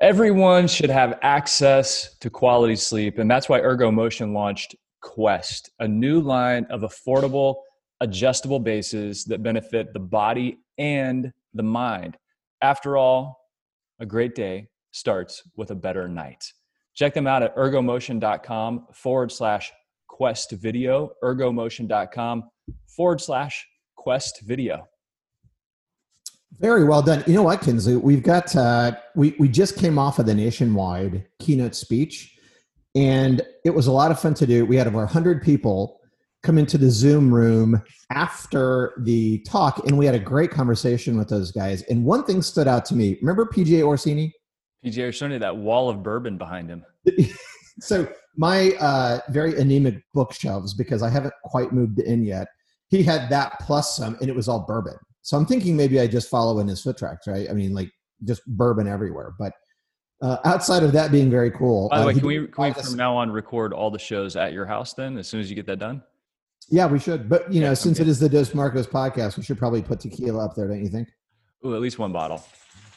Everyone should have access to quality sleep, and that's why Ergomotion launched Quest, a new line of affordable, adjustable bases that benefit the body and the mind. After all, a great day starts with a better night. Check them out at ergomotion.com forward slash quest video, ergomotion.com forward slash quest video. Very well done. You know what, Kinsley? We've got uh, we we just came off of the nationwide keynote speech, and it was a lot of fun to do. We had over hundred people come into the Zoom room after the talk, and we had a great conversation with those guys. And one thing stood out to me. Remember PJ Orsini? PJ Orsini, that wall of bourbon behind him. so my uh, very anemic bookshelves, because I haven't quite moved in yet, he had that plus some, and it was all bourbon. So I'm thinking maybe I just follow in his foot tracks, right? I mean, like just bourbon everywhere. But uh, outside of that being very cool. By the uh, way, can we, can we from now on record all the shows at your house then as soon as you get that done? Yeah, we should. But, you know, since it is the Dos Marcos podcast, we should probably put tequila up there, don't you think? Ooh, at least one bottle.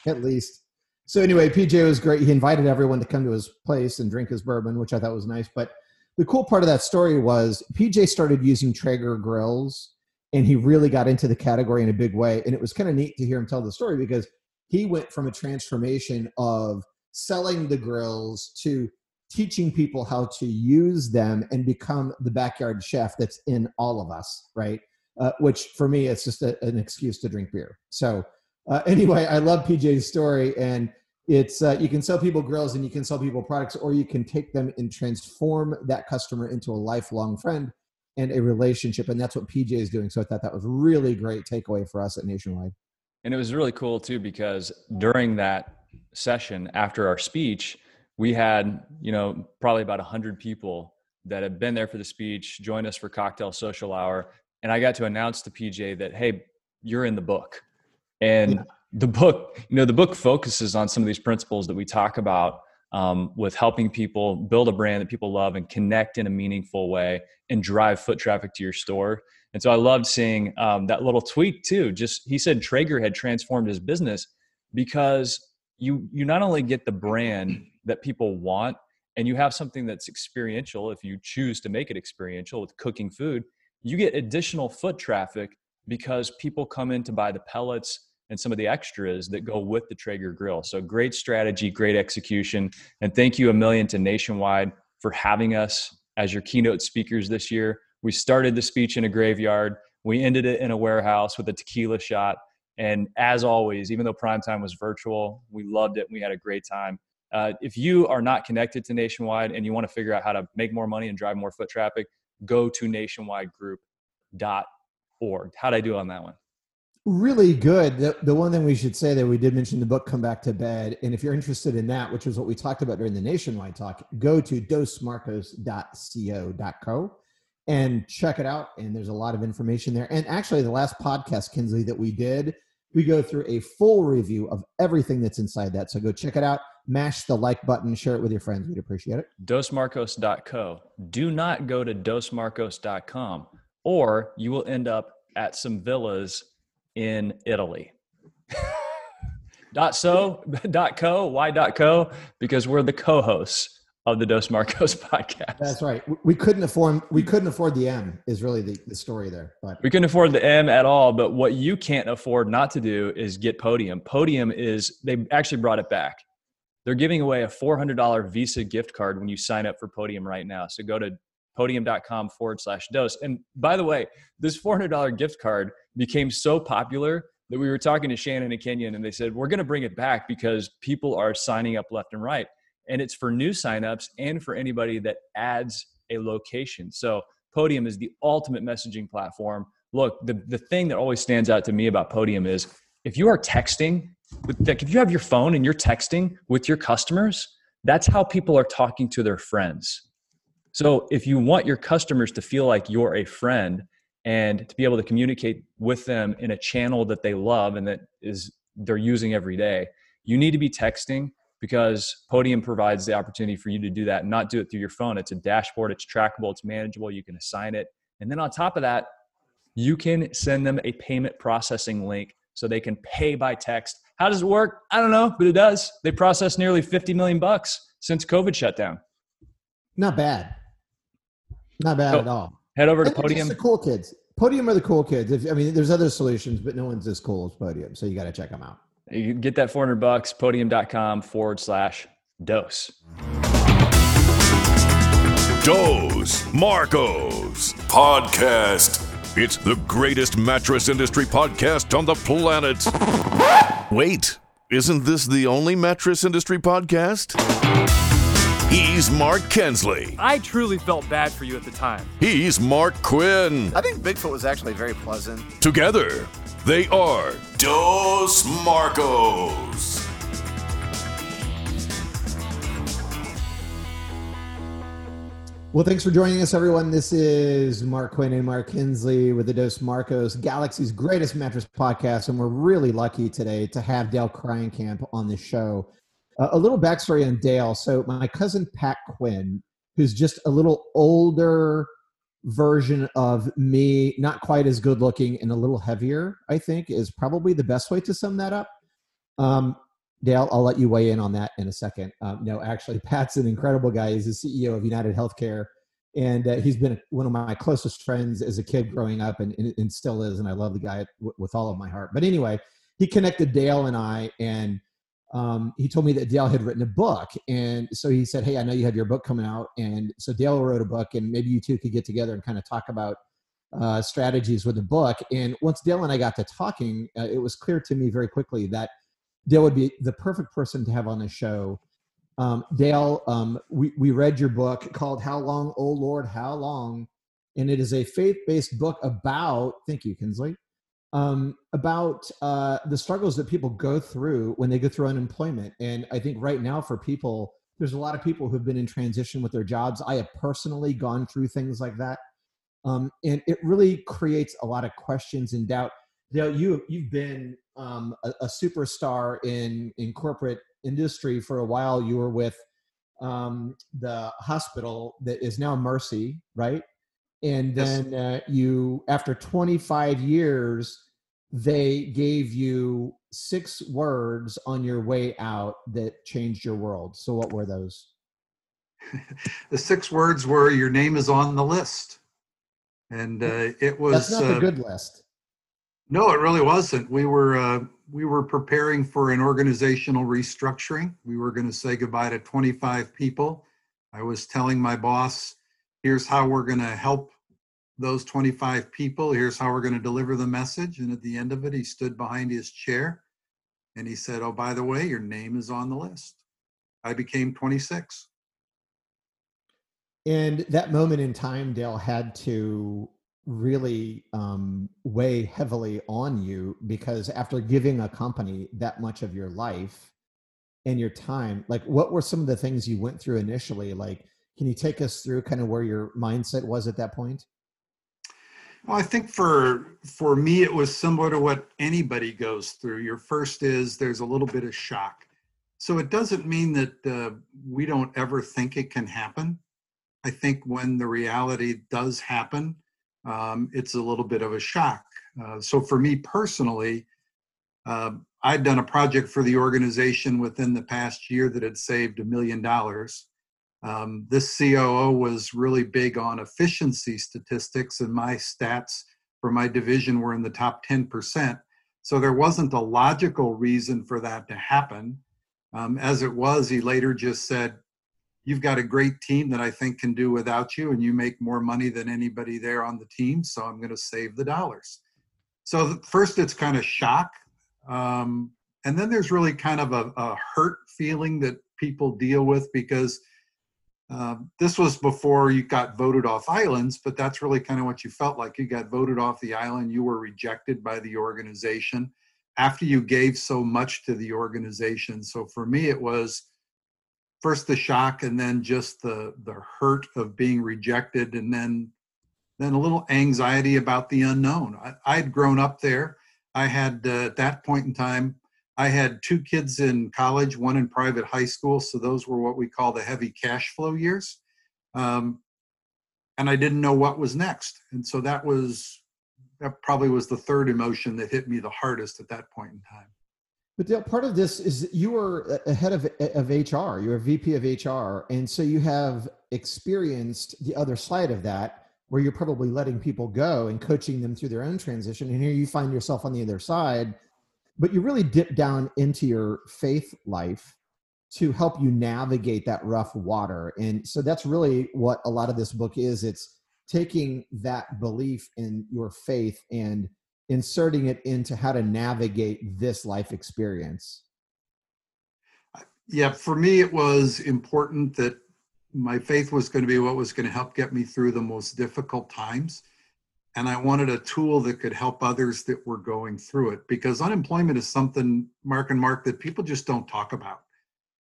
At least. So anyway, PJ was great. He invited everyone to come to his place and drink his bourbon, which I thought was nice. But the cool part of that story was PJ started using Traeger grills and he really got into the category in a big way. And it was kind of neat to hear him tell the story because he went from a transformation of selling the grills to teaching people how to use them and become the backyard chef that's in all of us, right? Uh, which for me, it's just a, an excuse to drink beer. So, uh, anyway, I love PJ's story, and it's uh, you can sell people grills and you can sell people products, or you can take them and transform that customer into a lifelong friend and a relationship. And that's what PJ is doing. So I thought that was really great takeaway for us at Nationwide. And it was really cool too, because during that session after our speech, we had, you know, probably about a hundred people that had been there for the speech, joined us for cocktail social hour. And I got to announce to PJ that, Hey, you're in the book. And yeah. the book, you know, the book focuses on some of these principles that we talk about um, with helping people build a brand that people love and connect in a meaningful way and drive foot traffic to your store. And so I loved seeing um, that little tweak too. Just he said Traeger had transformed his business because you you not only get the brand that people want and you have something that's experiential if you choose to make it experiential with cooking food you get additional foot traffic because people come in to buy the pellets and some of the extras that go with the Traeger grill. So great strategy, great execution. And thank you a million to Nationwide for having us as your keynote speakers this year. We started the speech in a graveyard. We ended it in a warehouse with a tequila shot. And as always, even though prime time was virtual, we loved it. We had a great time. Uh, if you are not connected to Nationwide and you want to figure out how to make more money and drive more foot traffic, go to nationwidegroup.org. How'd I do on that one? Really good. The, the one thing we should say that we did mention the book Come Back to Bed. And if you're interested in that, which is what we talked about during the nationwide talk, go to dosmarcos.co.co and check it out. And there's a lot of information there. And actually, the last podcast, Kinsley, that we did, we go through a full review of everything that's inside that. So go check it out. Mash the like button, share it with your friends. We'd appreciate it. Dosmarcos.co. Do not go to dosmarcos.com or you will end up at some villas in Italy. dot so dot co why dot co because we're the co-hosts of the Dos Marcos podcast. That's right. We couldn't afford we couldn't afford the M is really the, the story there. But we couldn't afford the M at all. But what you can't afford not to do is get Podium. Podium is they actually brought it back. They're giving away a $400 Visa gift card when you sign up for Podium right now. So go to podium.com forward slash dose. And by the way, this $400 gift card became so popular that we were talking to Shannon and Kenyon and they said, we're going to bring it back because people are signing up left and right. And it's for new signups and for anybody that adds a location. So Podium is the ultimate messaging platform. Look, the, the thing that always stands out to me about Podium is if you are texting, like if you have your phone and you're texting with your customers, that's how people are talking to their friends. So if you want your customers to feel like you're a friend and to be able to communicate with them in a channel that they love and that is they're using every day, you need to be texting because Podium provides the opportunity for you to do that and not do it through your phone. It's a dashboard, it's trackable, it's manageable, you can assign it. And then on top of that, you can send them a payment processing link so they can pay by text. How does it work? I don't know, but it does. They processed nearly 50 million bucks since COVID shutdown. Not bad. Not bad So, at all. Head over to And they're Podium. the cool kids. Podium are the cool kids. If, I mean, there's other solutions, but no one's as cool as Podium. So you got to check them out. You can get that 400 bucks, podium.com forward slash dose. Dos Marcos Podcast. It's the greatest mattress industry podcast on the planet. Wait, isn't this the only mattress industry podcast? He's Mark Kinsley. I truly felt bad for you at the time. He's Mark Quinn. I think Bigfoot was actually very pleasant. Together, they are Dos Marcos. Well, thanks for joining us, everyone. This is Mark Quinn and Mark Kinsley with the Dos Marcos, Galaxy's greatest mattress podcast. And we're really lucky today to have Dale Kreinkamp on the show. Uh, a little backstory on Dale. So, my cousin Pat Quinn, who's just a little older version of me, not quite as good looking and a little heavier, I think, is probably the best way to sum that up. Um, Dale, I'll let you weigh in on that in a second. Um, no, actually, Pat's an incredible guy. He's the CEO of United Healthcare, and uh, he's been one of my closest friends as a kid growing up, and, and, still is. And I love the guy w- with all of my heart. But anyway, he connected Dale and I, and um, he told me that Dale had written a book, and so he said, "Hey, I know you have your book coming out," and so Dale wrote a book, and maybe you two could get together and kind of talk about uh, strategies with the book. And once Dale and I got to talking, uh, it was clear to me very quickly that Dale would be the perfect person to have on the show. Um, Dale, um, we, we read your book called How Long, Oh Lord, How Long? And it is a faith based book about, thank you, Kinsley, um, about uh, the struggles that people go through when they go through unemployment. And I think right now for people, there's a lot of people who've been in transition with their jobs. I have personally gone through things like that. Um, and it really creates a lot of questions and doubt. Dale, you you've been um, a, a, superstar in in corporate industry for a while. You were with um, the hospital that is now Mercy, right? And then yes. uh, you, after 25 years, they gave you six words on your way out that changed your world. So, what were those? the six words were "Your name is on the list," and uh, it was. That's not uh, a good list. No, it really wasn't. We were uh, we were preparing for an organizational restructuring. We were going to say goodbye to 25 people. I was telling my boss, "Here's how we're going to help those 25 people. Here's how we're going to deliver the message." And at the end of it, he stood behind his chair, and he said, "Oh, by the way, your name is on the list." I became 26. And that moment in time, Dale had to really um, weigh heavily on you because after giving a company that much of your life and your time, like what were some of the things you went through initially? Like, can you take us through kind of where your mindset was at that point? Well, I think for for me it was similar to what anybody goes through. Your first is there's a little bit of shock. So it doesn't mean that uh, we don't ever think it can happen. I think when the reality does happen, um, it's a little bit of a shock. Uh, so for me personally, uh, I'd done a project for the organization within the past year that had saved a million dollars. Um, this COO was really big on efficiency statistics, and my stats for my division were in the top 10%. So there wasn't a logical reason for that to happen. Um, as it was, he later just said, you've got a great team that I think can do without you, and you make more money than anybody there on the team. So I'm going to save the dollars. So first, it's kind of shock, um, and then there's really kind of a, a, hurt feeling that people deal with because uh, this was before you got voted off islands, but that's really kind of what you felt like. You got voted off the island, you were rejected by the organization after you gave so much to the organization. So for me, it was first the shock and then just the the hurt of being rejected and then then a little anxiety about the unknown I, I'd grown up there i had uh, at that point in time i had two kids in college one in private high school so those were what we call the heavy cash flow years um, and i didn't know what was next and so that was that probably was the third emotion that hit me the hardest at that point in time. But Dale, part of this is you were a head of, of HR, you're a VP of HR. And so you have experienced the other side of that, where you're probably letting people go and coaching them through their own transition. And here you find yourself on the other side, but you really dip down into your faith life to help you navigate that rough water. And so that's really what a lot of this book is. It's taking that belief in your faith and inserting it into how to navigate this life experience? Yeah, for me, it was important that my faith was going to be what was going to help get me through the most difficult times. And I wanted a tool that could help others that were going through it because unemployment is something, Mark and Mark, that people just don't talk about.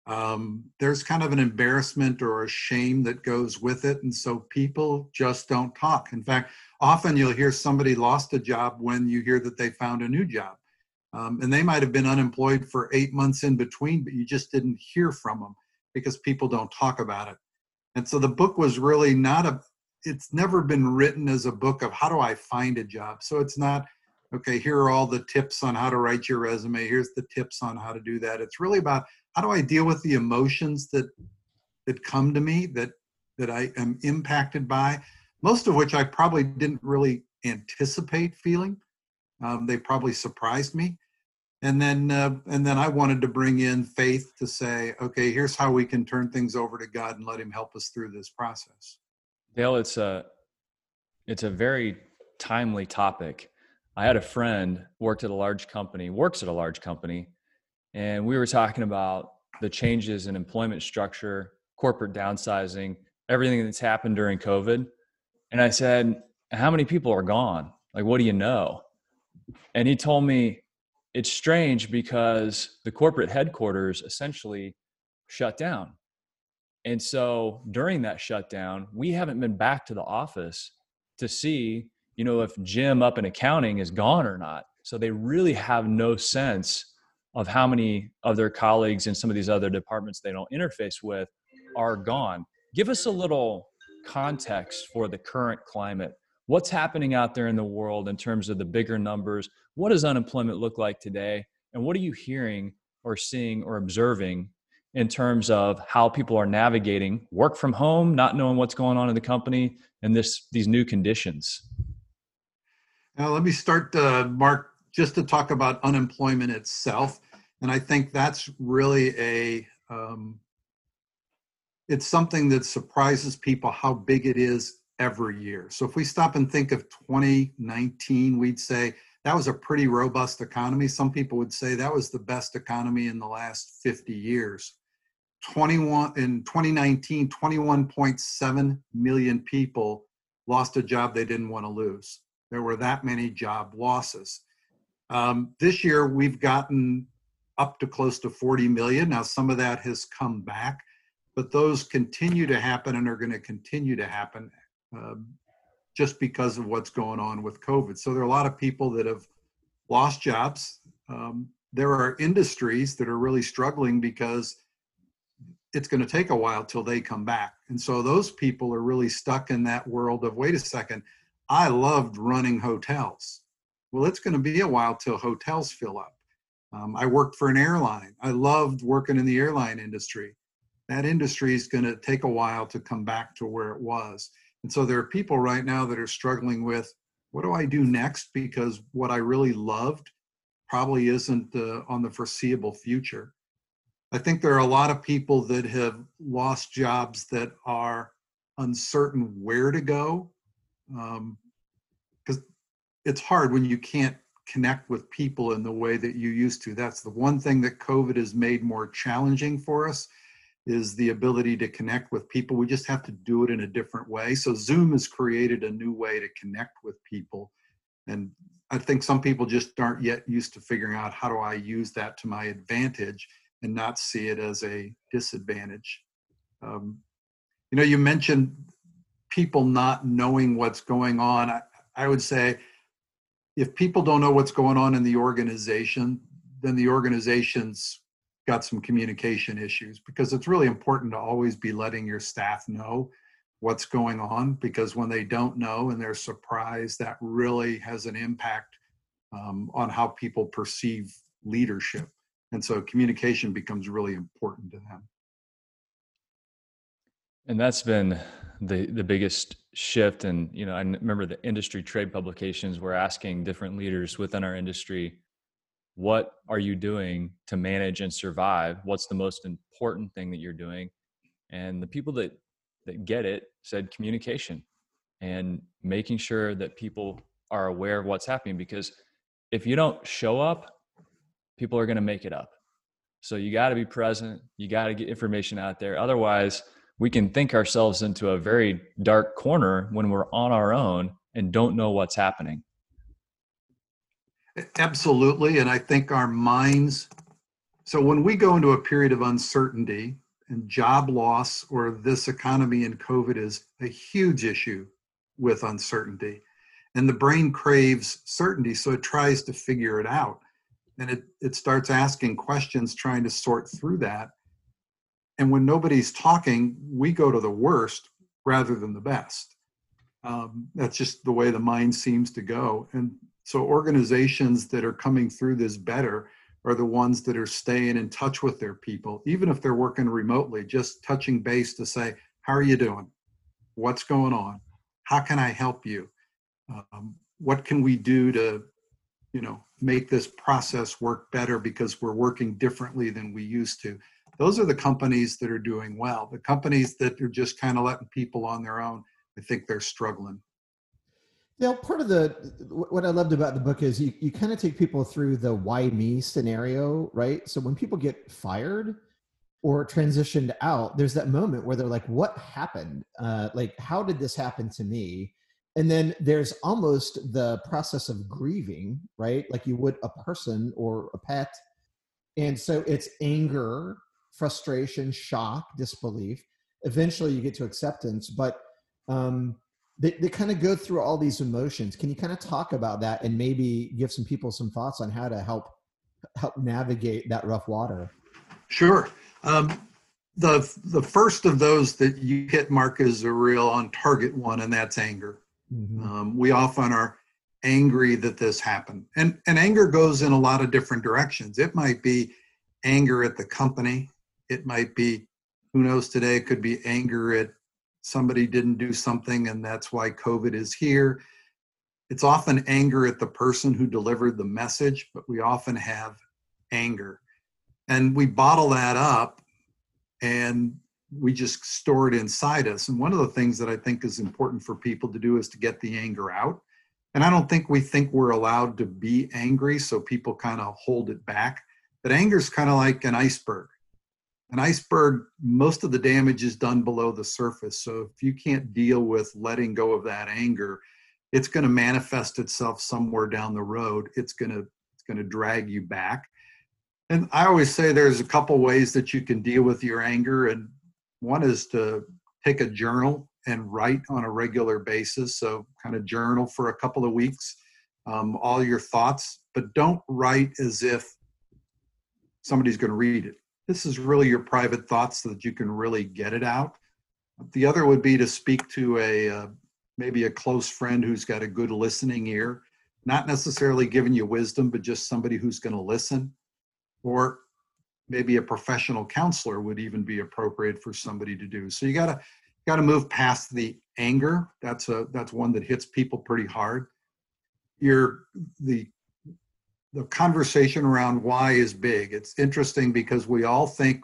Um, there's kind of an embarrassment or a shame that goes with it. And so people just don't talk. In fact, often you'll hear somebody lost a job when you hear that they found a new job. Um, and they might have been unemployed for eight months in between, but you just didn't hear from them because people don't talk about it. And so the book was really not a, it's never been written as a book of how do I find a job. So it's not, okay, here are all the tips on how to write your resume. Here's the tips on how to do that. It's really about how do I deal with the emotions that that come to me that that I am impacted by most of which I probably didn't really anticipate feeling. Um, they probably surprised me. And then, uh, and then I wanted to bring in faith to say, okay, here's how we can turn things over to God and let Him help us through this process. Dale, it's a, it's a very timely topic. I had a friend worked at a large company, works at a large company, and we were talking about the changes in employment structure, corporate downsizing, everything that's happened during COVID. And I said, How many people are gone? Like, what do you know? And he told me, It's strange because the corporate headquarters essentially shut down. And so during that shutdown, we haven't been back to the office to see, you know, if Jim up in accounting is gone or not. So they really have no sense of how many of their colleagues in some of these other departments they don't interface with are gone. Give us a little context for the current climate. What's happening out there in the world in terms of the bigger numbers? What does unemployment look like today? And what are you hearing or seeing or observing in terms of how people are navigating work from home, not knowing what's going on in the company, and this these new conditions? Now, let me start, uh, Mark, just to talk about unemployment itself. And I think that's really a um, it's something that surprises people how big it is every year. So if we stop and think of 2019, we'd say that was a pretty robust economy. Some people would say that was the best economy in the last 50 years. 21 in 2019, 21.7 million people lost a job they didn't want to lose. There were that many job losses. Um, this year, we've gotten up to close to 40 million. Now, some of that has come back, but those continue to happen and are going to continue to happen um, just because of what's going on with COVID. So there are a lot of people that have lost jobs. Um, there are industries that are really struggling because it's going to take a while till they come back. And so those people are really stuck in that world of wait a second, I loved running hotels. Well, it's going to be a while till hotels fill up. Um, I worked for an airline. I loved working in the airline industry that industry is going to take a while to come back to where it was. And so there are people right now that are struggling with what do I do next? Because what I really loved probably isn't uh, on the foreseeable future. I think there are a lot of people that have lost jobs that are uncertain where to go. Because um, it's hard when you can't connect with people in the way that you used to. That's the one thing that COVID has made more challenging for us is the ability to connect with people. We just have to do it in a different way. So Zoom has created a new way to connect with people. And I think some people just aren't yet used to figuring out how do I use that to my advantage and not see it as a disadvantage. Um, you know, you mentioned people not knowing what's going on. I, I would say if people don't know what's going on in the organization, then the organization's got some communication issues because it's really important to always be letting your staff know what's going on because when they don't know and they're surprised, that really has an impact um, on how people perceive leadership. And so communication becomes really important to them. And that's been the the biggest shift. And you know, I remember the industry trade publications were asking different leaders within our industry, what are you doing to manage and survive? What's the most important thing that you're doing? And the people that that get it said communication and making sure that people are aware of what's happening because if you don't show up people are going to make it up so you got to be present you got to get information out there otherwise we can think ourselves into a very dark corner when we're on our own and don't know what's happening absolutely and i think our minds so when we go into a period of uncertainty and job loss or this economy and COVID is a huge issue with uncertainty. And the brain craves certainty, so it tries to figure it out. And it, it starts asking questions, trying to sort through that. And when nobody's talking, we go to the worst rather than the best. Um, that's just the way the mind seems to go. And so organizations that are coming through this better are the ones that are staying in touch with their people, even if they're working remotely, just touching base to say, How are you doing? What's going on? How can I help you? Um, what can we do to, you know, make this process work better because we're working differently than we used to? Those are the companies that are doing well. The companies that are just kind of letting people on their own, I think they're struggling. Now, part of the what I loved about the book is you, you kind of take people through the why me scenario, right? So when people get fired or transitioned out, there's that moment where they're like, "What happened? Uh, like, how did this happen to me?" And then there's almost the process of grieving, right? Like you would a person or a pet, and so it's anger, frustration, shock, disbelief. Eventually, you get to acceptance, but um, they, they kind of go through all these emotions. Can you kind of talk about that and maybe give some people some thoughts on how to help help navigate that rough water? Sure. Um, the the first of those that you hit mark is a real on target one and that's anger. Mm-hmm. um, we often are angry that this happened and and anger goes in a lot of different directions. It might be anger at the company. It might be who knows today it could be anger at somebody didn't do something and that's why COVID is here. It's often anger at the person who delivered the message, but we often have anger. And we bottle that up and we just store it inside us. And one of the things that I think is important for people to do is to get the anger out. And I don't think we think we're allowed to be angry, so people kind of hold it back. But anger is kind of like an iceberg an iceberg, most of the damage is done below the surface. So if you can't deal with letting go of that anger, it's going to manifest itself somewhere down the road. It's going to it's going to drag you back. And I always say there's a couple ways that you can deal with your anger, and one is to take a journal and write on a regular basis. So kind of journal for a couple of weeks, um, all your thoughts, but don't write as if somebody's going to read it this is really your private thoughts so that you can really get it out. The other would be to speak to a uh, maybe a close friend who's got a good listening ear, not necessarily giving you wisdom, but just somebody who's going to listen. Or maybe a professional counselor would even be appropriate for somebody to do. So you got to got to move past the anger. That's a that's one that hits people pretty hard. Your the the conversation around why is big. It's interesting because we all think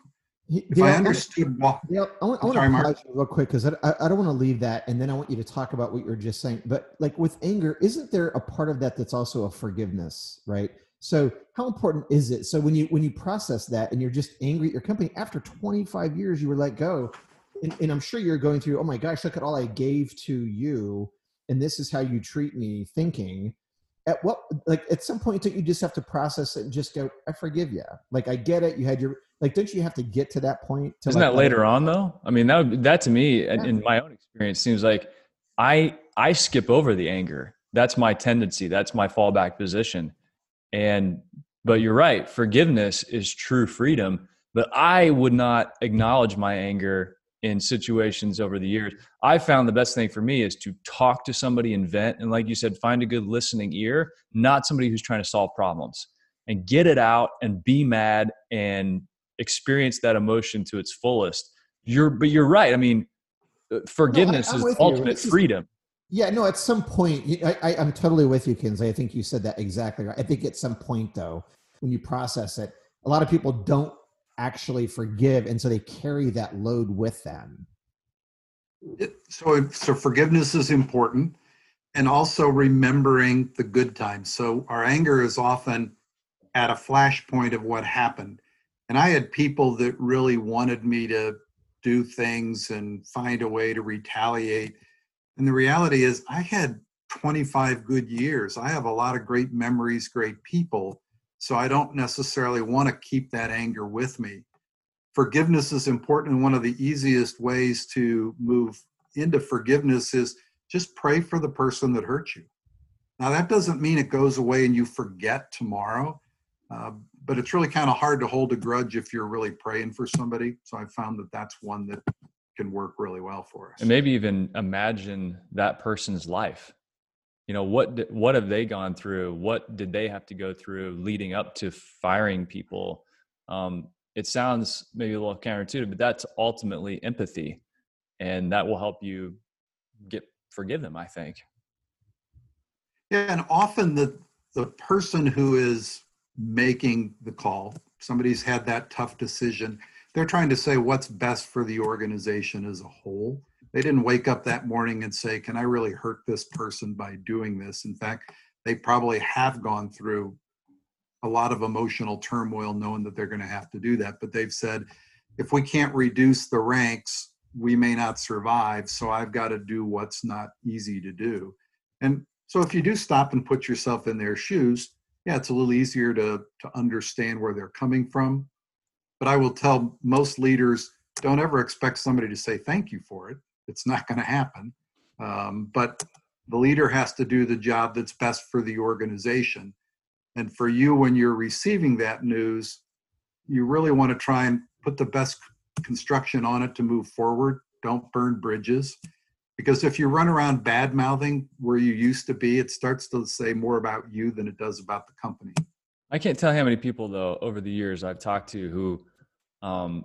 if I understood why. Yeah, I want, I want sorry, to pause real quick because I, I don't want to leave that, and then I want you to talk about what you are just saying. But like with anger, isn't there a part of that that's also a forgiveness, right? So how important is it? So when you when you process that and you're just angry at your company after 25 years, you were let go, and, and I'm sure you're going through, oh my gosh, look at all I gave to you, and this is how you treat me, thinking at what like at some point don't you just have to process it and just go i forgive you like i get it you had your like don't you have to get to that point to isn't like, that later on though? I mean that would, that to me yeah. in my own experience seems like i i skip over the anger. That's my tendency. That's my fallback position. And but you're right forgiveness is true freedom but i would not acknowledge my anger in situations over the years. I found the best thing for me is to talk to somebody and vent. And like you said, find a good listening ear, not somebody who's trying to solve problems and get it out and be mad and experience that emotion to its fullest. You're, but you're right. I mean, uh, forgiveness no, I, is ultimate freedom. Yeah, no, at some point, I, I, I'm totally with you, Kinsley. I think you said that exactly right. I think at some point, though, when you process it, a lot of people don't actually forgive and so they carry that load with them. So so forgiveness is important and also remembering the good times. So our anger is often at a flashpoint of what happened. And i had people that really wanted me to do things and find a way to retaliate. And the reality is i had 25 good years. I have a lot of great memories great people so I don't necessarily want to keep that anger with me. Forgiveness is important. And one of the easiest ways to move into forgiveness is just pray for the person that hurt you. Now, that doesn't mean it goes away and you forget tomorrow, uh, but it's really kind of hard to hold a grudge if you're really praying for somebody. So I found that that's one that can work really well for us. And maybe even imagine that person's life you know what what have they gone through? What did they have to go through leading up to firing people? Um, it sounds maybe a little counterintuitive but that's ultimately empathy and that will help you get forgive them i think. Yeah and often the the person who is making the call somebody's had that tough decision they're trying to say what's best for the organization as a whole they didn't wake up that morning and say, Can I really hurt this person by doing this? In fact, they probably have gone through a lot of emotional turmoil knowing that they're going to have to do that. But they've said, If we can't reduce the ranks, we may not survive. So I've got to do what's not easy to do. And so if you do stop and put yourself in their shoes, yeah, it's a little easier to, to understand where they're coming from. But I will tell most leaders don't ever expect somebody to say thank you for it. It's not going to happen. Um, but the leader has to do the job that's best for the organization. And for you, when you're receiving that news, you really want to try and put the best construction on it to move forward. Don't burn bridges. Because if you run around bad mouthing where you used to be, it starts to say more about you than it does about the company. I can't tell how many people, though, over the years I've talked to who um,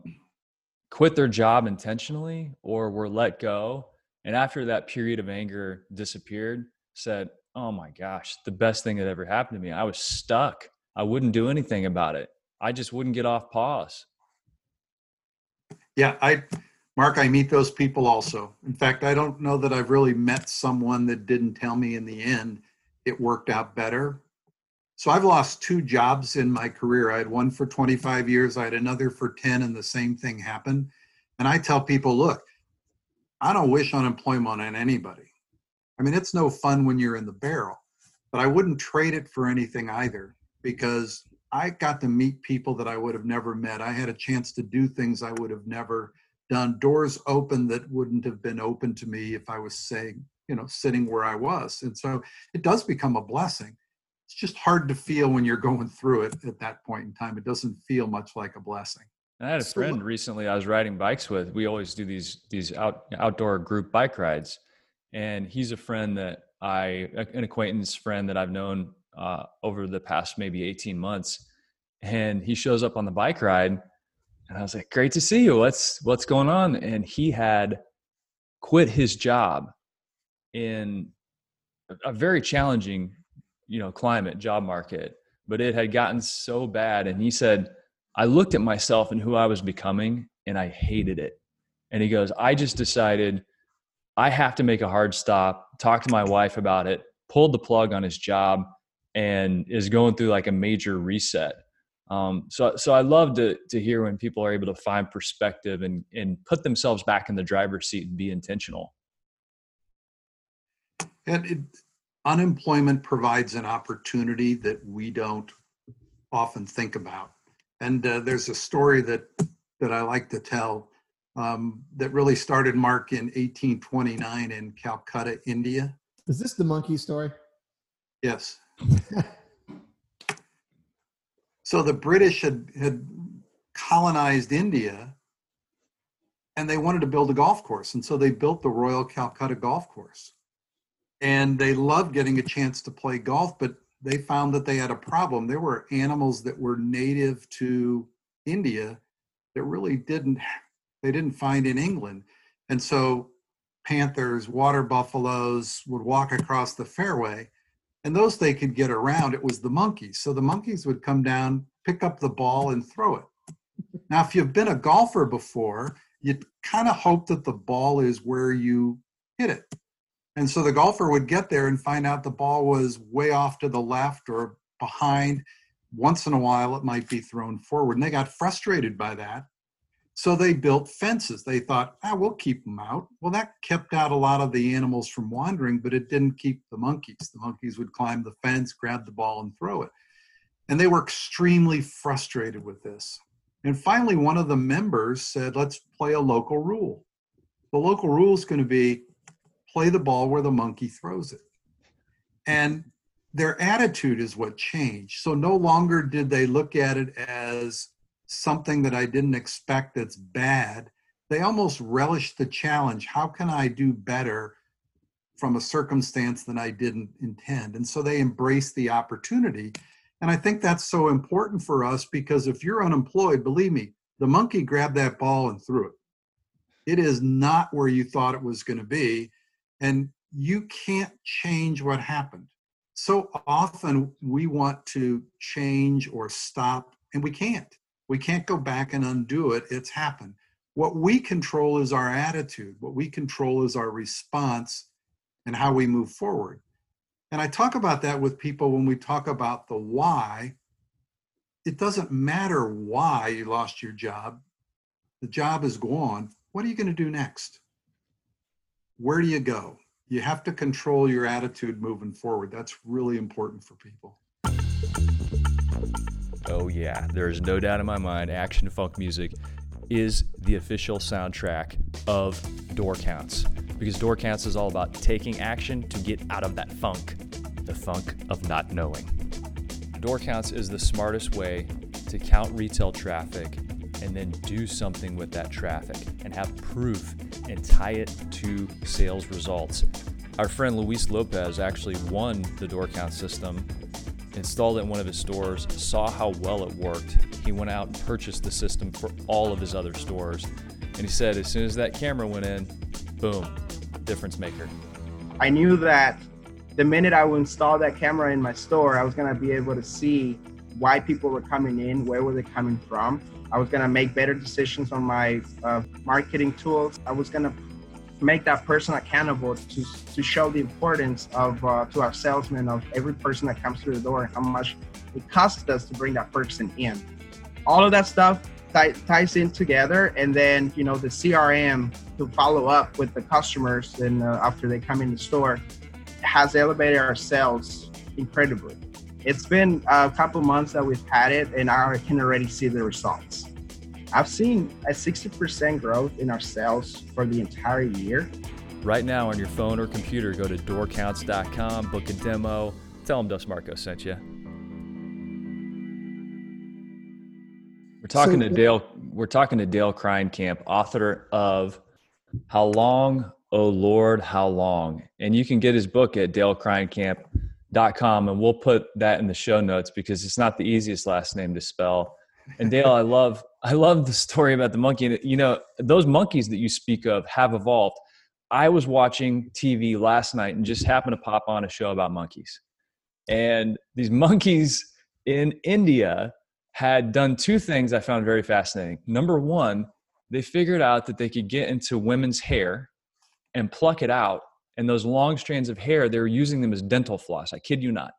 quit their job intentionally or were let go and after that period of anger disappeared said oh my gosh the best thing that ever happened to me. I was stuck. I wouldn't do anything about it. I just wouldn't get off pause. Yeah i mark i meet those people also. In fact i don't know that i've really met someone that didn't tell me in the end it worked out better so I've lost two jobs in my career. I had one for 25 years, I had another for 10, and the same thing happened. And I tell people, look, I don't wish unemployment on anybody. I mean, it's no fun when you're in the barrel, but I wouldn't trade it for anything either because I got to meet people that I would have never met. I had a chance to do things I would have never done, doors open that wouldn't have been open to me if I was saying, you know, sitting where I was. And so it does become a blessing it's just hard to feel when you're going through it at that point in time. It doesn't feel much like a blessing. I had a friend recently I was riding bikes with. We always do these these out outdoor group bike rides, and he's a friend that I an acquaintance friend that I've known uh, over the past maybe eighteen months, and he shows up on the bike ride, and I was like, "Great to see you. What's what's going on?" And he had quit his job in a very challenging you know climate job market but it had gotten so bad. And he said i looked at myself and who i was becoming and i hated it. And he goes i just decided i have to make a hard stop talk to my wife about it pulled the plug on his job and is going through like a major reset. Um, so, so I love to to hear when people are able to find perspective and and put themselves back in the driver's seat and be intentional. And it, unemployment provides an opportunity that we don't often think about. And uh, there's a story that that I like to tell um, that really started Mark in 1829 in Calcutta, India. Is this the monkey story? Yes. so the British had had colonized India, and they wanted to build a golf course. And so they built the Royal Calcutta Golf Course. And they loved getting a chance to play golf, but they found that they had a problem. There were animals that were native to India that really didn't they didn't find in England. And so panthers, water buffaloes would walk across the fairway and those they could get around. It was the monkeys. So the monkeys would come down, pick up the ball and throw it. Now, if you've been a golfer before, you kind of hope that the ball is where you hit it. And so the golfer would get there and find out the ball was way off to the left or behind. Once in a while, it might be thrown forward. And they got frustrated by that. So they built fences. They thought, ah, we'll keep them out. Well, that kept out a lot of the animals from wandering, but it didn't keep the monkeys. The monkeys would climb the fence, grab the ball, and throw it. And they were extremely frustrated with this. And finally, one of the members said, let's play a local rule. The local rule is going to be play the ball where the monkey throws it. And their attitude is what changed. So no longer did they look at it as something that I didn't expect that's bad. They almost relished the challenge. How can I do better from a circumstance that I didn't intend? And so they embraced the opportunity and I think that's so important for us because if you're unemployed, believe me, the monkey grabbed that ball and threw it. It is not where you thought it was going to be. And you can't change what happened. So often we want to change or stop, and we can't. We can't go back and undo it. It's happened. What we control is our attitude, what we control is our response and how we move forward. And I talk about that with people when we talk about the why. It doesn't matter why you lost your job. The job is gone. What are you going to do next? Where do you go? You have to control your attitude moving forward. That's really important for people. Oh, yeah, there is no doubt in my mind, Action Funk Music is the official soundtrack of Door Counts because Door Counts is all about taking action to get out of that funk, the funk of not knowing. Door Counts is the smartest way to count retail traffic and then do something with that traffic and have proof and tie it to sales results. Our friend Luis Lopez actually won the door count system, installed it in one of his stores, saw how well it worked. He went out and purchased the system for all of his other stores. And he said, as soon as that camera went in, boom, difference maker. I knew that the minute I would install that camera in my store, I was gonna be able to see why people were coming in, where were they coming from. I was gonna make better decisions on my uh, marketing tools. I was gonna make that person accountable to to show the importance of uh, to our salesmen of every person that comes through the door and how much it costs us to bring that person in. All of that stuff ties in together and then you know the crm to follow up with the customers and uh, after they come in the store has elevated our sales incredibly it's been a couple months that we've had it and i can already see the results. I've seen a 60% growth in our sales for the entire year. Right now on your phone or computer go to doorcounts.com book a demo tell them dos marco sent you We're talking so, to Dale. We're talking to Dale Kreinkamp, author of "How Long, Oh Lord, How Long," and you can get his book at dale DaleKreinkamp.com, and we'll put that in the show notes because it's not the easiest last name to spell. And Dale, I love I love the story about the monkey. And you know, those monkeys that you speak of have evolved. I was watching TV last night and just happened to pop on a show about monkeys. And these monkeys in India had done two things I found very fascinating. Number one, they figured out that they could get into women's hair and pluck it out. And those long strands of hair, they were using them as dental floss. I kid you not.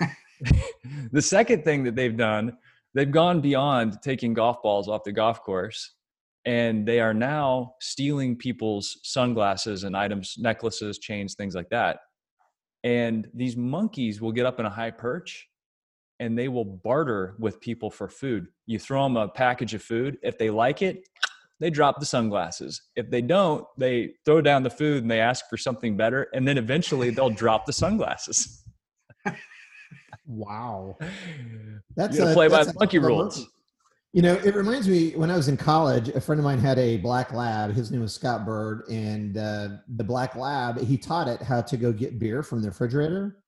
the second thing that they've done, they've gone beyond taking golf balls off the golf course and they are now stealing people's sunglasses and items, necklaces, chains, things like that. And these monkeys will get up in a high perch and they will barter with people for food. You throw them a package of food. If they like it, they drop the sunglasses. If they don't, they throw down the food and they ask for something better. And then eventually they'll drop the sunglasses. Wow. That's a, play by the monkey rules. You know, it reminds me when I was in college, a friend of mine had a black lab. His name was Scott Bird. And uh, the black lab, he taught it how to go get beer from the refrigerator.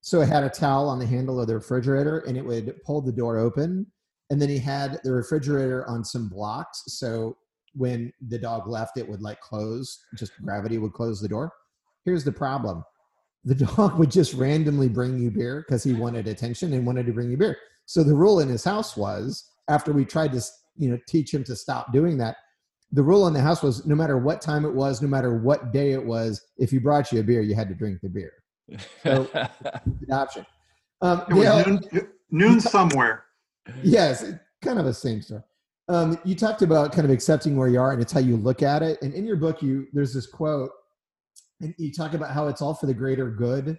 So it had a towel on the handle of the refrigerator and it would pull the door open. And then he had the refrigerator on some blocks. So when the dog left, it would like close, just gravity would close the door. Here's the problem the dog would just randomly bring you beer because he wanted attention and wanted to bring you beer. So the rule in his house was after we tried to you know teach him to stop doing that, the rule in the house was no matter what time it was, no matter what day it was, if he brought you a beer, you had to drink the beer. So adoption. Um, It was Dale- noon, noon somewhere. yes, kind of the same story. Um, you talked about kind of accepting where you are, and it's how you look at it. And in your book, you there's this quote, and you talk about how it's all for the greater good.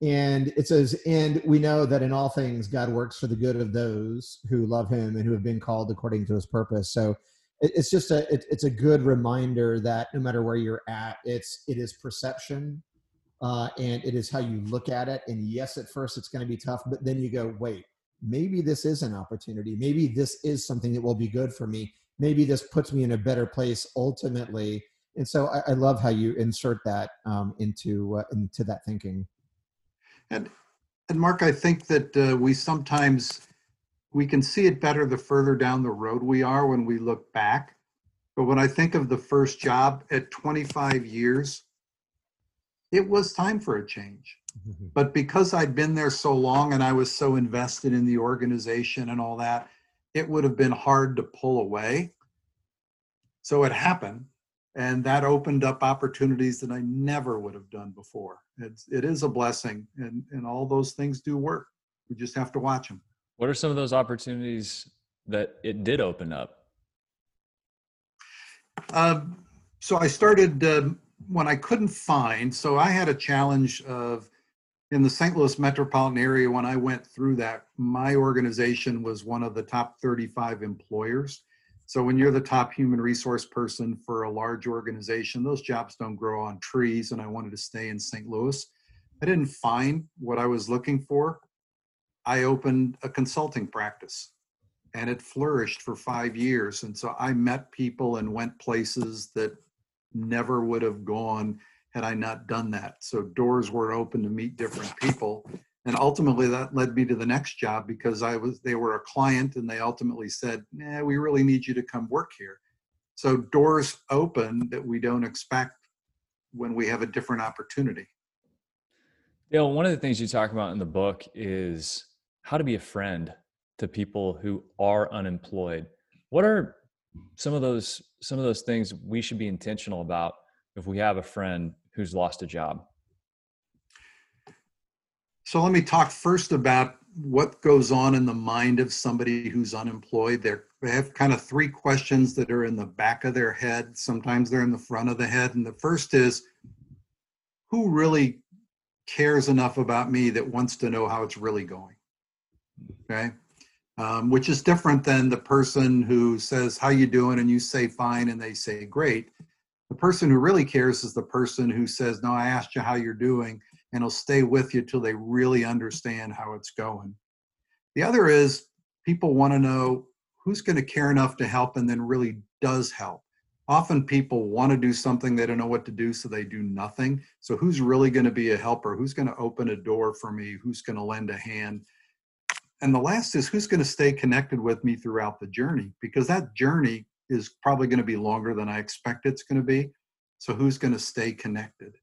And it says, "And we know that in all things, God works for the good of those who love Him and who have been called according to His purpose." So it, it's just a it, it's a good reminder that no matter where you're at, it's it is perception, uh, and it is how you look at it. And yes, at first it's going to be tough, but then you go, wait, maybe this is an opportunity. Maybe this is something that will be good for me. Maybe this puts me in a better place ultimately. And so I, I love how you insert that um, into uh, into that thinking. And, and Mark, I think that uh, we sometimes, we can see it better the further down the road we are when we look back. But when I think of the first job at 25 years, it was time for a change. But because I'd been there so long and I was so invested in the organization and all that, it would have been hard to pull away. So it happened. And that opened up opportunities that I never would have done before. It's, it is a blessing, and, and all those things do work. We just have to watch them. what are some of those opportunities that it did open up? Um, so I started um, when I couldn't find. So I had a challenge of in the St. Louis metropolitan area when I went through that. My organization was one of the top 35 employers. So when you're the top human resource person for a large organization, those jobs don't grow on trees. And I wanted to stay in St. Louis. I didn't find what I was looking for. I opened a consulting practice and it flourished for five years. And so I met people and went places that never would have gone had I not done that. So doors were open to meet different people. And ultimately that led me to the next job because I was they were a client and they ultimately said, nah, we really need you to come work here. So doors open that we don't expect when we have a different opportunity. Dale, one of the things you talk about in the book is how to be a friend to people who are unemployed. What are some of those some of those things we should be intentional about if we have a friend who's lost a job? So let me talk first about what goes on in the mind of somebody who's unemployed. They're, they have kind of three questions that are in the back of their head. Sometimes they're in the front of the head. And the first is, who really cares enough about me that wants to know how it's really going? Okay. Um, which is different than the person who says, how you doing? And you say fine and they say great. The person who really cares is the person who says, no, I asked you how you're doing and will stay with you till they really understand how it's going. The other is people want to know who's going to care enough to help and then really does help. Often people want to do something, they don't know what to do, so they do nothing. So, who's really going to be a helper? Who's going to open a door for me? Who's going to lend a hand? And the last is who's going to stay connected with me throughout the journey? Because that journey is probably going to be longer than I expect it's going to be. So, who's going to stay connected?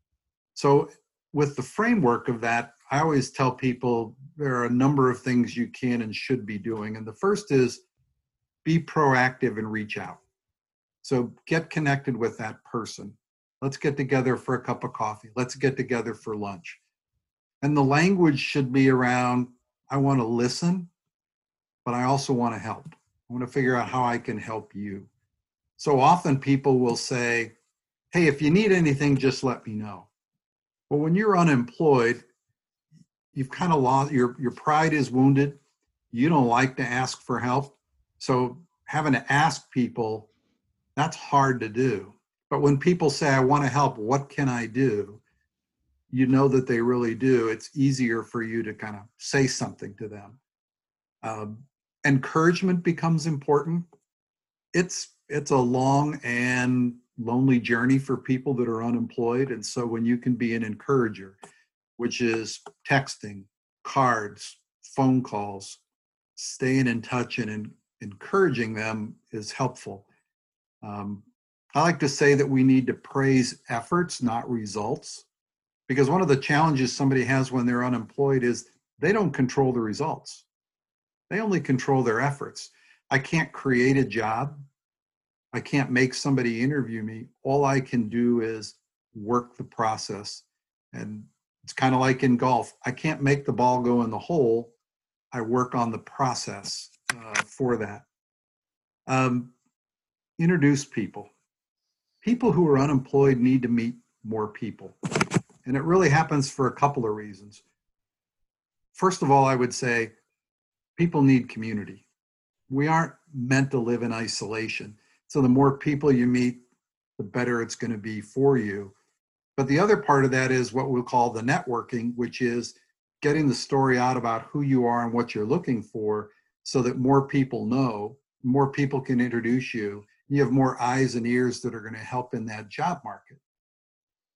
So, with the framework of that, I always tell people there are a number of things you can and should be doing. And the first is be proactive and reach out. So get connected with that person. Let's get together for a cup of coffee. Let's get together for lunch. And the language should be around I want to listen, but I also want to help. I want to figure out how I can help you. So often people will say, Hey, if you need anything, just let me know. Well, when you're unemployed, you've kind of lost your your pride is wounded. You don't like to ask for help. So having to ask people, that's hard to do. But when people say, I want to help, what can I do? You know that they really do. It's easier for you to kind of say something to them. Um, encouragement becomes important. It's it's a long and lonely journey for people that are unemployed. And so when you can be an encourager, which is texting, cards, phone calls, staying in touch and in, encouraging them is helpful. Um, I like to say that we need to praise efforts, not results, because one of the challenges somebody has when they're unemployed is they don't control the results. They only control their efforts. I can't create a job. I can't make somebody interview me. All I can do is work the process. And it's kind of like in golf. I can't make the ball go in the hole. I work on the process uh, for that. Um, introduce people. People who are unemployed need to meet more people. And it really happens for a couple of reasons. First of all, I would say people need community. We aren't meant to live in isolation. So the more people you meet, the better it's going to be for you. But the other part of that is what we'll call the networking, which is getting the story out about who you are and what you're looking for so that more people know, more people can introduce you. You have more eyes and ears that are going to help in that job market.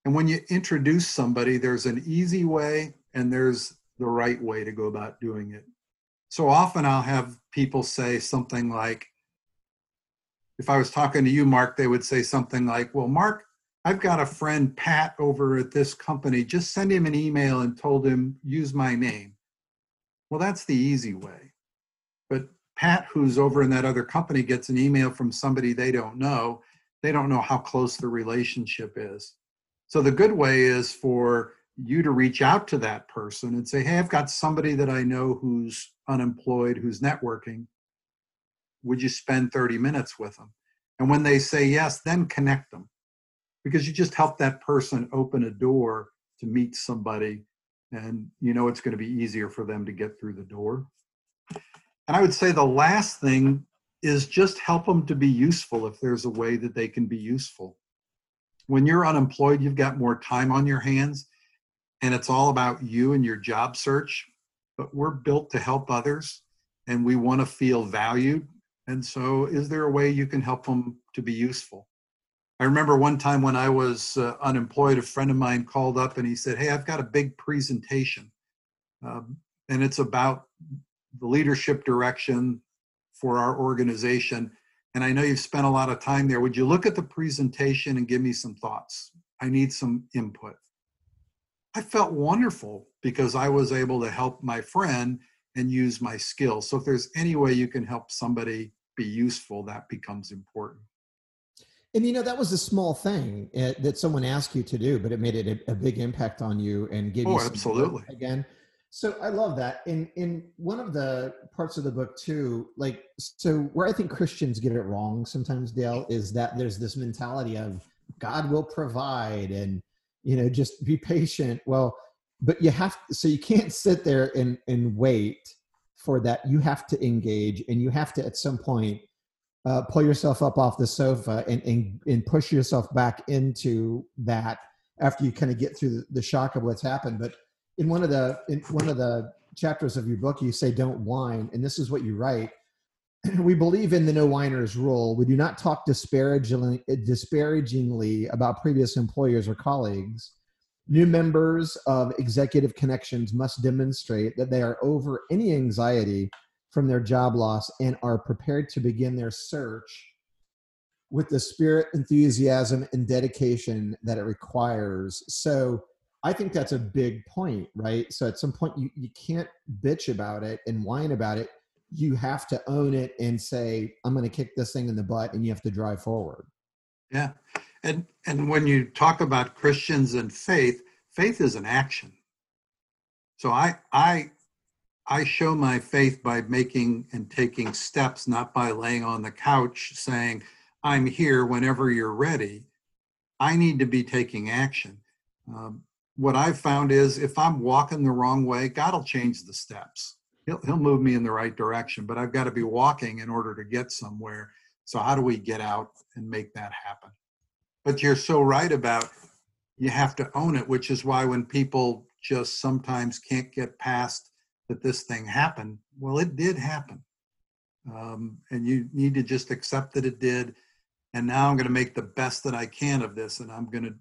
And when you introduce somebody, there's an easy way and there's the right way to go about doing it. So often I'll have people say something like, if I was talking to you, Mark, they would say something like, Well, Mark, I've got a friend, Pat, over at this company. Just send him an email and told him, use my name. Well, that's the easy way. But Pat, who's over in that other company, gets an email from somebody they don't know. They don't know how close the relationship is. So the good way is for you to reach out to that person and say, Hey, I've got somebody that I know who's unemployed, who's networking would you spend 30 minutes with them? And when they say yes, then connect them because you just help that person open a door to meet somebody and you know it's going to be easier for them to get through the door. And I would say the last thing is just help them to be useful if there's a way that they can be useful. When you're unemployed, you've got more time on your hands and it's all about you and your job search, but we're built to help others and we want to feel valued and so, is there a way you can help them to be useful? I remember one time when I was uh, unemployed, a friend of mine called up and he said, Hey, I've got a big presentation. Um, and it's about the leadership direction for our organization. And I know you've spent a lot of time there. Would you look at the presentation and give me some thoughts? I need some input. I felt wonderful because I was able to help my friend and use my skills. So if there's any way you can help somebody be useful, that becomes important. And you know that was a small thing uh, that someone asked you to do, but it made it a, a big impact on you and gave oh, you absolutely again. So I love that. In in one of the parts of the book too, like so where I think Christians get it wrong sometimes, Dale, is that there's this mentality of God will provide and you know just be patient. Well, but you have so you can't sit there and and wait for that you have to engage and you have to at some point uh, pull yourself up off the sofa and, and and push yourself back into that after you kind of get through the, the shock of what's happened. But in one of the in one of the chapters of your book you say don't whine and this is what you write. We believe in the no whiners rule. We do not talk disparagingly disparagingly about previous employers or colleagues New members of Executive Connections must demonstrate that they are over any anxiety from their job loss and are prepared to begin their search with the spirit, enthusiasm, and dedication that it requires. So I think that's a big point, right? So at some point, you, you can't bitch about it and whine about it. You have to own it and say, I'm going to kick this thing in the butt, and you have to drive forward. Yeah. And and when you talk about Christians and faith, faith is an action. So I I I show my faith by making and taking steps, not by laying on the couch saying, I'm here whenever you're ready. I need to be taking action. Um, what I've found is if I'm walking the wrong way, God will change the steps. He'll, he'll move me in the right direction, but I've got to be walking in order to get somewhere. So, how do we get out and make that happen? But you're so right about you have to own it, which is why when people just sometimes can't get past that this thing happened, well, it did happen. Um, and you need to just accept that it did. And now I'm going to make the best that I can of this. And I'm going to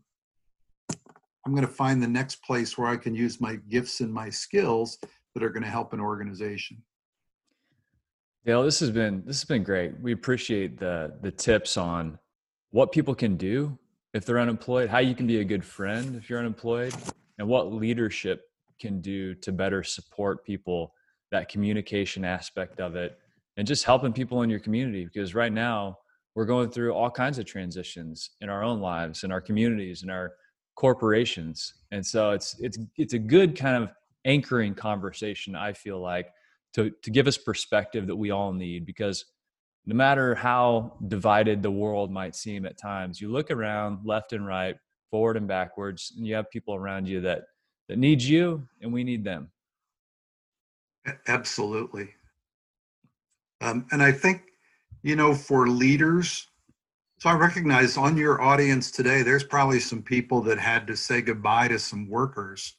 I'm going to find the next place where I can use my gifts and my skills that are going to help an organization. Dale, this has been this has been great. We appreciate the the tips on what people can do if they're unemployed, how you can be a good friend if you're unemployed, and what leadership can do to better support people, that communication aspect of it, and just helping people in your community. Because right now we're going through all kinds of transitions in our own lives, in our communities, in our corporations, and so it's it's it's a good kind of anchoring conversation. I feel like to to give us perspective that we all need because no matter how divided the world might seem at times, you look around left and right, forward and backwards, and you have people around you that that need you, and we need them. Absolutely. Um, and I think, you know, for leaders, so I recognize on your audience today, there's probably some people that had to say goodbye to some workers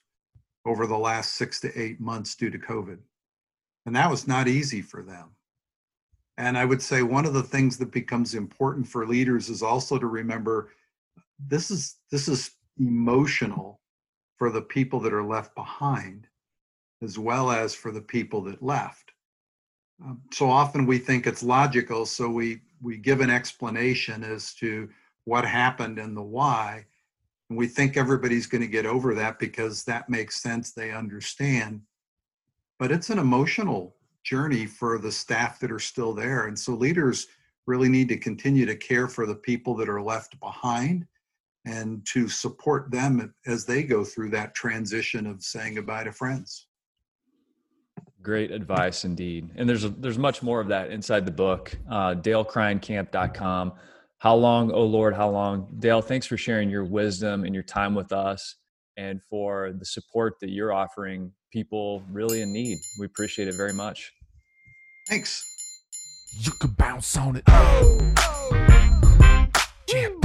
over the last six to eight months due to COVID. And that was not easy for them. And I would say one of the things that becomes important for leaders is also to remember this is this is emotional for the people that are left behind as well as for the people that left. Um, so often we think it's logical, so we we give an explanation as to what happened and the why, and we think everybody's going to get over that because that makes sense. They understand, but it's an emotional journey for the staff that are still there, and so leaders really need to continue to care for the people that are left behind and to support them as they go through that transition of saying goodbye to friends. Great advice indeed. And there's a, there's much more of that inside the book. Uh. How long, oh Lord, how long? Dale, thanks for sharing your wisdom and your time with us and for the support that you're offering people really in need. We appreciate it very much. Thanks. You could bounce on it. Oh, oh, oh. Yeah, bounce with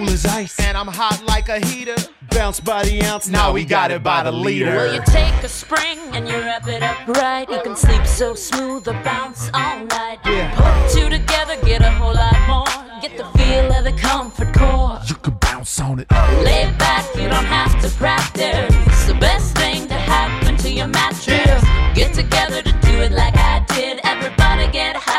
as ice. And I'm hot like a heater. Bounce by the ounce, now we got it by the liter. Well, you take a spring and you wrap it up right. You can sleep so smooth or bounce all night. Yeah. Put two together, get a whole lot more. Get the feel of the comfort core. You could bounce on it. Lay back, you don't have to practice. It's the best thing to happen to your mattress. Get together to do it like I did. Everybody get hybrid.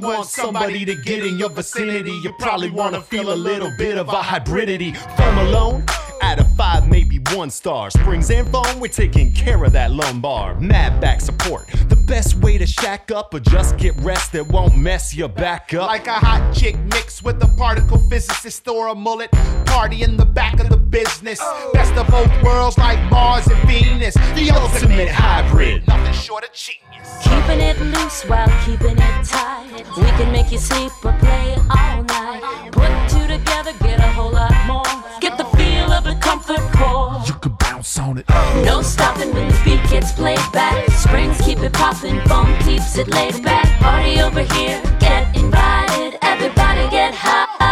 You want somebody to get in your vicinity, you probably want to feel a little bit of a hybridity. Foam alone, out of five, maybe one star. Springs and foam, we're taking care of that lumbar. Mad back support, the best way to shack up or just get rest that won't mess your back up. Like a hot chick mixed with a particle physicist or a mullet. Party in the back of the business. Best of both worlds like Mars and Venus. the ultimate hybrid. Nothing short of genius. Keeping it loose while keeping it tight. We can make you sleep or play all night. Put two together, get a whole lot more. Get the feel of the comfort core. You could bounce on it. No stopping when the beat gets played back. Springs keep it popping, foam keeps it laid back. Party over here, get invited. Everybody get hybrid.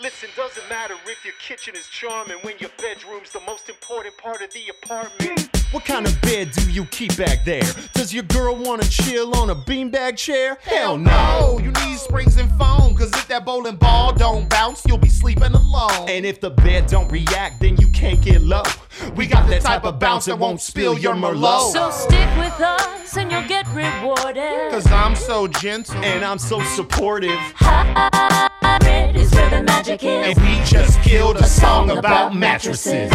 Listen, doesn't matter if your kitchen is charming when your bedroom's the most important part of the apartment. Hmm. What kind of bed do you keep back there? Does your girl wanna chill on a beanbag chair? Hell no. You need springs and foam. Cause if that bowling ball don't bounce, you'll be sleeping alone. And if the bed don't react, then you can't get low. We got the type of bounce that won't spill your Merlot. So stick with us and you'll get rewarded. Cause I'm so gentle. And I'm so supportive. Hybrid is where the magic is. And we just killed a song about mattresses.